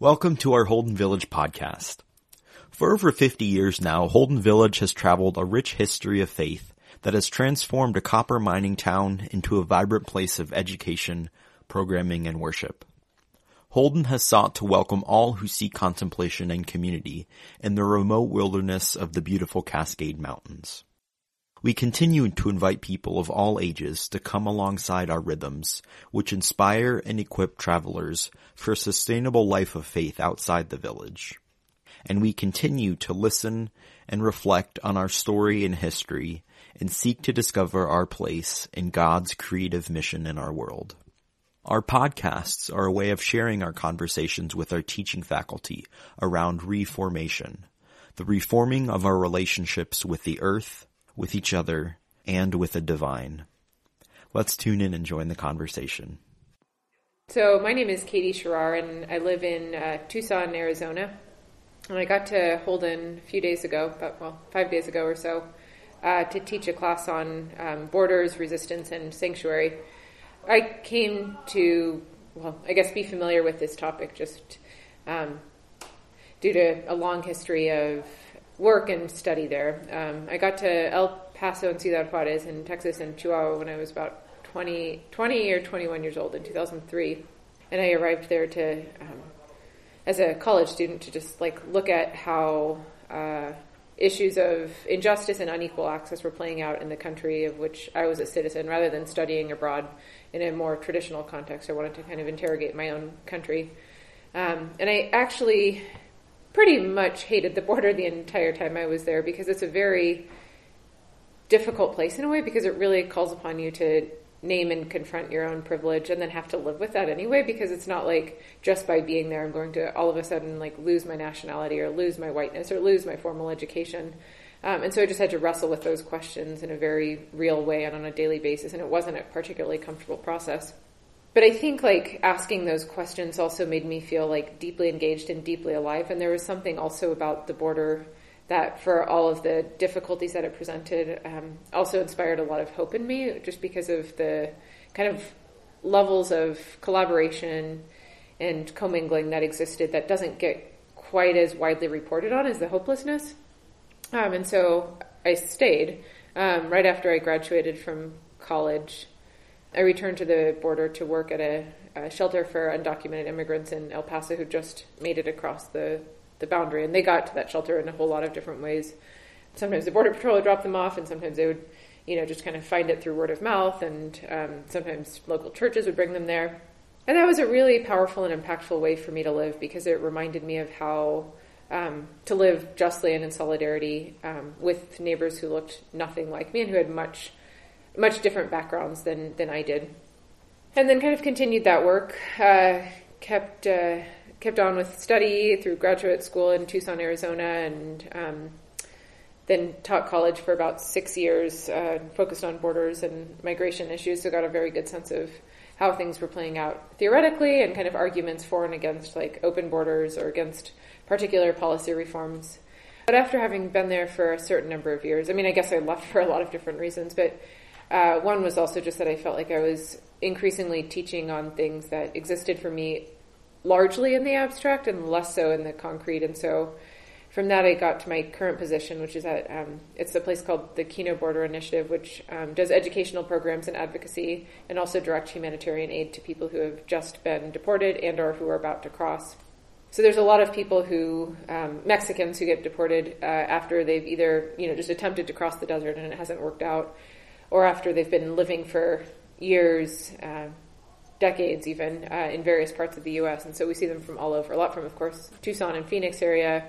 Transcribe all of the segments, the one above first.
Welcome to our Holden Village podcast. For over 50 years now, Holden Village has traveled a rich history of faith that has transformed a copper mining town into a vibrant place of education, programming, and worship. Holden has sought to welcome all who seek contemplation and community in the remote wilderness of the beautiful Cascade Mountains. We continue to invite people of all ages to come alongside our rhythms, which inspire and equip travelers for a sustainable life of faith outside the village. And we continue to listen and reflect on our story and history and seek to discover our place in God's creative mission in our world. Our podcasts are a way of sharing our conversations with our teaching faculty around reformation, the reforming of our relationships with the earth, with each other, and with the divine. Let's tune in and join the conversation. So, my name is Katie Sharar, and I live in uh, Tucson, Arizona. And I got to Holden a few days ago, about, well, five days ago or so, uh, to teach a class on um, borders, resistance, and sanctuary. I came to, well, I guess, be familiar with this topic just um, due to a long history of work and study there. Um, I got to El Paso and Ciudad Juarez in Texas and Chihuahua when I was about 20, 20 or 21 years old in 2003. And I arrived there to, um, as a college student, to just like look at how uh, issues of injustice and unequal access were playing out in the country of which I was a citizen, rather than studying abroad in a more traditional context. I wanted to kind of interrogate my own country. Um, and I actually pretty much hated the border the entire time I was there because it's a very difficult place in a way because it really calls upon you to name and confront your own privilege and then have to live with that anyway because it's not like just by being there I'm going to all of a sudden like lose my nationality or lose my whiteness or lose my formal education. Um, and so I just had to wrestle with those questions in a very real way and on a daily basis, and it wasn't a particularly comfortable process but I think like asking those questions also made me feel like deeply engaged and deeply alive. And there was something also about the border that, for all of the difficulties that it presented, um, also inspired a lot of hope in me, just because of the kind of levels of collaboration and commingling that existed that doesn't get quite as widely reported on as the hopelessness. Um, and so I stayed um, right after I graduated from college. I returned to the border to work at a, a, shelter for undocumented immigrants in El Paso who just made it across the, the boundary. And they got to that shelter in a whole lot of different ways. Sometimes the Border Patrol would drop them off, and sometimes they would, you know, just kind of find it through word of mouth, and um, sometimes local churches would bring them there. And that was a really powerful and impactful way for me to live because it reminded me of how um, to live justly and in solidarity um, with neighbors who looked nothing like me and who had much much different backgrounds than than I did, and then kind of continued that work. Uh, kept uh, kept on with study through graduate school in Tucson, Arizona, and um, then taught college for about six years, uh, focused on borders and migration issues. So got a very good sense of how things were playing out theoretically and kind of arguments for and against like open borders or against particular policy reforms. But after having been there for a certain number of years, I mean, I guess I left for a lot of different reasons, but uh, one was also just that I felt like I was increasingly teaching on things that existed for me largely in the abstract and less so in the concrete. And so from that, I got to my current position, which is at um, it's a place called the Kino Border Initiative, which um, does educational programs and advocacy, and also direct humanitarian aid to people who have just been deported and or who are about to cross. So there's a lot of people who um, Mexicans who get deported uh, after they've either you know just attempted to cross the desert and it hasn't worked out, or after they've been living for years, uh, decades even, uh, in various parts of the U.S. And so we see them from all over. A lot from, of course, Tucson and Phoenix area,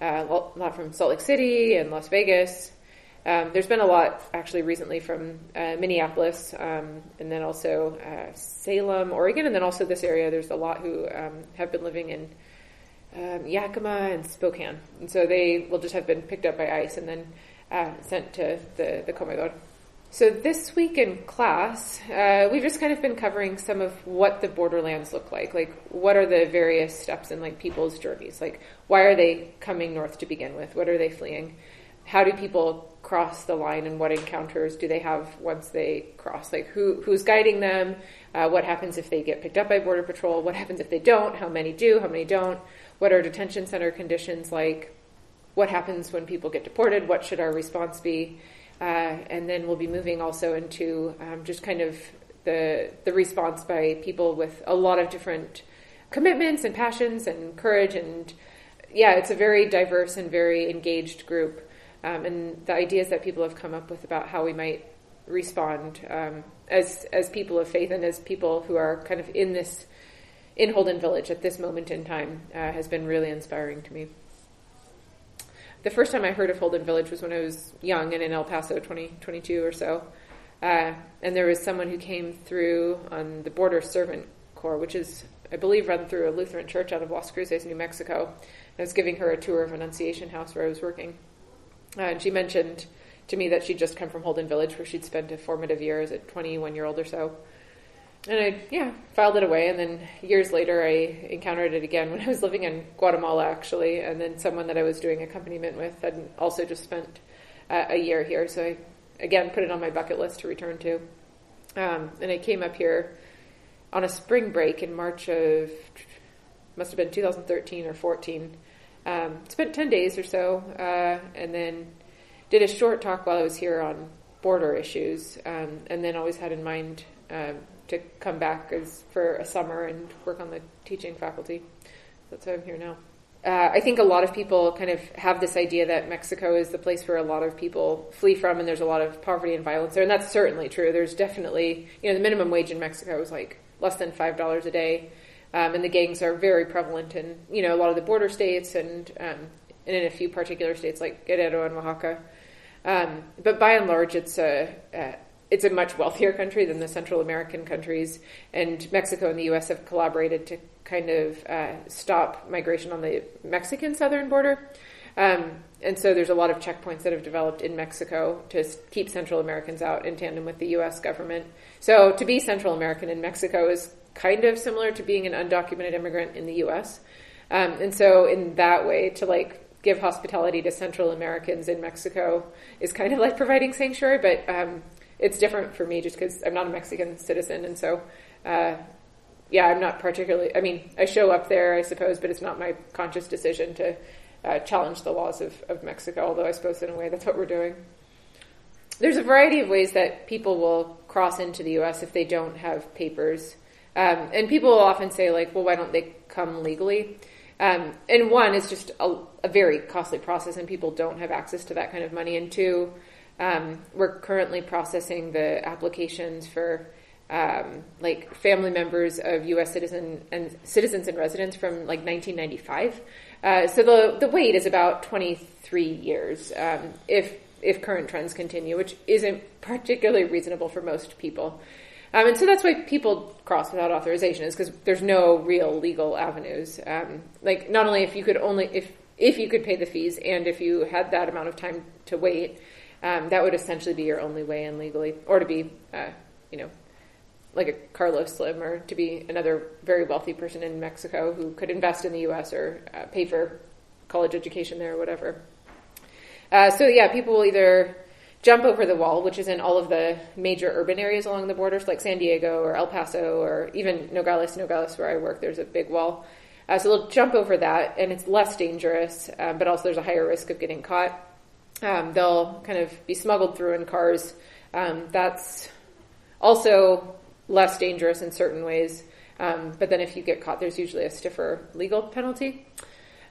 uh, a lot from Salt Lake City and Las Vegas. Um, there's been a lot actually recently from uh, Minneapolis um, and then also uh, Salem, Oregon, and then also this area. There's a lot who um, have been living in um, Yakima and Spokane. And so they will just have been picked up by ICE and then uh, sent to the, the Comedor. So this week in class, uh, we've just kind of been covering some of what the borderlands look like. Like, what are the various steps in like people's journeys? Like, why are they coming north to begin with? What are they fleeing? how do people cross the line and what encounters do they have once they cross? Like who who's guiding them? Uh, what happens if they get picked up by border patrol? What happens if they don't? How many do? How many don't? What are detention center conditions like? What happens when people get deported? What should our response be? Uh, and then we'll be moving also into um, just kind of the the response by people with a lot of different commitments and passions and courage and yeah, it's a very diverse and very engaged group. Um, and the ideas that people have come up with about how we might respond um, as as people of faith and as people who are kind of in this in Holden Village at this moment in time uh, has been really inspiring to me. The first time I heard of Holden Village was when I was young and in El Paso, 20, 22 or so. Uh, and there was someone who came through on the Border Servant Corps, which is, I believe, run through a Lutheran church out of Las Cruces, New Mexico. And I was giving her a tour of Annunciation House where I was working. Uh, and she mentioned to me that she'd just come from Holden Village where she'd spent a formative year as a 21 year old or so. And I, yeah, filed it away. And then years later, I encountered it again when I was living in Guatemala, actually. And then someone that I was doing accompaniment with had also just spent uh, a year here. So I, again, put it on my bucket list to return to. Um, and I came up here on a spring break in March of, must have been 2013 or 14. Um, spent 10 days or so, uh, and then did a short talk while I was here on border issues, um, and then always had in mind um, to come back as for a summer and work on the teaching faculty. That's why I'm here now. Uh, I think a lot of people kind of have this idea that Mexico is the place where a lot of people flee from, and there's a lot of poverty and violence there, and that's certainly true. There's definitely, you know, the minimum wage in Mexico is like less than five dollars a day, um, and the gangs are very prevalent in, you know, a lot of the border states and um, and in a few particular states like Guerrero and Oaxaca. Um, but by and large, it's a, a it's a much wealthier country than the Central American countries, and Mexico and the U.S. have collaborated to kind of uh, stop migration on the Mexican southern border. Um, and so there's a lot of checkpoints that have developed in Mexico to keep Central Americans out in tandem with the U.S. government. So to be Central American in Mexico is kind of similar to being an undocumented immigrant in the U.S. Um, and so in that way, to like give hospitality to Central Americans in Mexico is kind of like providing sanctuary, but um, it's different for me just because I'm not a Mexican citizen, and so uh, yeah, I'm not particularly. I mean, I show up there, I suppose, but it's not my conscious decision to uh, challenge the laws of, of Mexico. Although I suppose in a way that's what we're doing. There's a variety of ways that people will cross into the U.S. if they don't have papers, um, and people will often say like, "Well, why don't they come legally?" Um, and one is just a, a, very costly process, and people don't have access to that kind of money. And two, um, we're currently processing the applications for um, like family members of U.S. citizen and citizens and residents from like 1995. Uh, so the the wait is about 23 years um, if if current trends continue, which isn't particularly reasonable for most people. Um, and so that's why people cross without authorization is because there's no real legal avenues. Um, like not only if you could only if if you could pay the fees and if you had that amount of time to wait, um, that would essentially be your only way in legally, or to be, uh, you know, like a Carlos Slim, or to be another very wealthy person in Mexico who could invest in the U.S. or uh, pay for college education there or whatever. Uh, so yeah, people will either jump over the wall, which is in all of the major urban areas along the borders, like San Diego or El Paso or even Nogales. Nogales, where I work, there's a big wall. Uh, so they'll jump over that, and it's less dangerous, um, but also there's a higher risk of getting caught. Um, they'll kind of be smuggled through in cars. Um, that's also less dangerous in certain ways. Um, but then if you get caught, there's usually a stiffer legal penalty.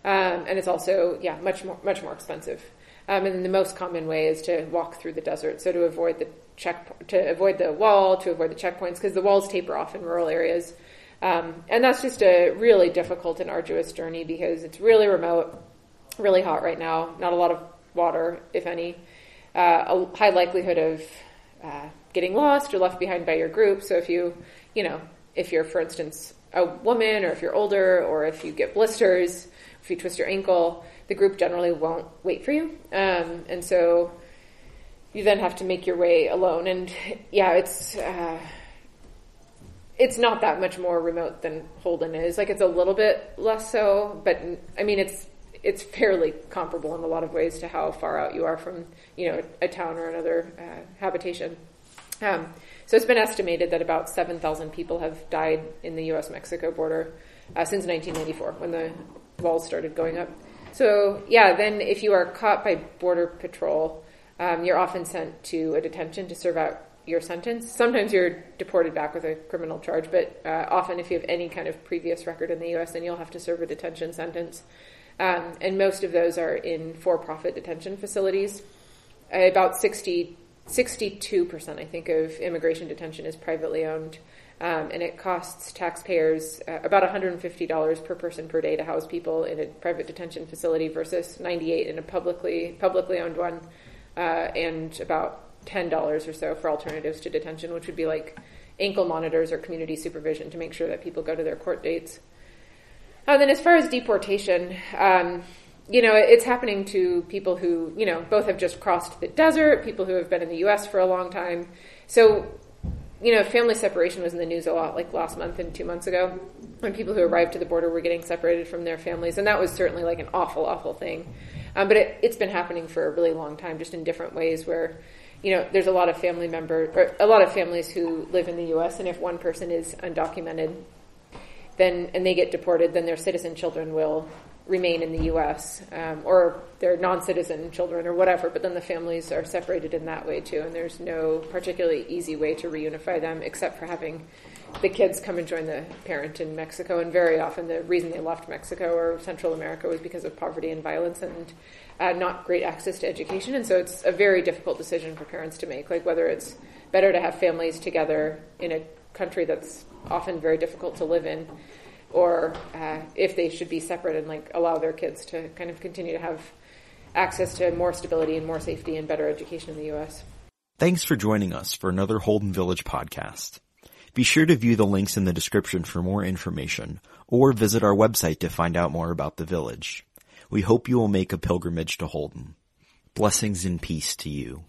Um, and it's also, yeah, much more, much more expensive. Um, and the most common way is to walk through the desert. So to avoid the check, to avoid the wall, to avoid the checkpoints, because the walls taper off in rural areas. Um, and that's just a really difficult and arduous journey because it's really remote, really hot right now, not a lot of water, if any, uh, a high likelihood of uh, getting lost or left behind by your group. So if you, you know, if you're, for instance, a woman or if you're older or if you get blisters, if you twist your ankle, the group generally won't wait for you. Um, and so you then have to make your way alone. And yeah, it's, uh, it's not that much more remote than Holden is. Like it's a little bit less so, but I mean, it's, it's fairly comparable in a lot of ways to how far out you are from, you know, a town or another uh, habitation. Um, so it's been estimated that about 7,000 people have died in the U.S.-Mexico border uh, since 1994, when the walls started going up. So yeah, then if you are caught by Border Patrol, um, you're often sent to a detention to serve out your sentence. Sometimes you're deported back with a criminal charge, but uh, often if you have any kind of previous record in the U.S., then you'll have to serve a detention sentence. Um, and most of those are in for-profit detention facilities. Uh, about 60, 62%, I think, of immigration detention is privately owned. Um, and it costs taxpayers uh, about $150 per person per day to house people in a private detention facility versus 98 in a publicly publicly owned one, uh, and about $10 or so for alternatives to detention, which would be like ankle monitors or community supervision to make sure that people go to their court dates. And uh, then, as far as deportation, um, you know, it's happening to people who, you know, both have just crossed the desert, people who have been in the U.S. for a long time. So, you know, family separation was in the news a lot, like last month and two months ago, when people who arrived to the border were getting separated from their families, and that was certainly like an awful, awful thing. Um, but it, it's been happening for a really long time, just in different ways, where you know, there's a lot of family members, or a lot of families who live in the U.S., and if one person is undocumented, then and they get deported, then their citizen children will remain in the U.S. Um, or their non-citizen children or whatever. But then the families are separated in that way too, and there's no particularly easy way to reunify them except for having the kids come and join the parent in Mexico. And very often, the reason they left Mexico or Central America was because of poverty and violence and uh, not great access to education. And so it's a very difficult decision for parents to make, like whether it's better to have families together in a country that's often very difficult to live in, or uh, if they should be separate and like allow their kids to kind of continue to have access to more stability and more safety and better education in the U.S. Thanks for joining us for another Holden Village podcast. Be sure to view the links in the description for more information or visit our website to find out more about the village. We hope you will make a pilgrimage to Holden. Blessings and peace to you.